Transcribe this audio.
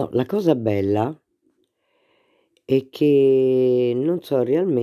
No, la cosa bella è che non so realmente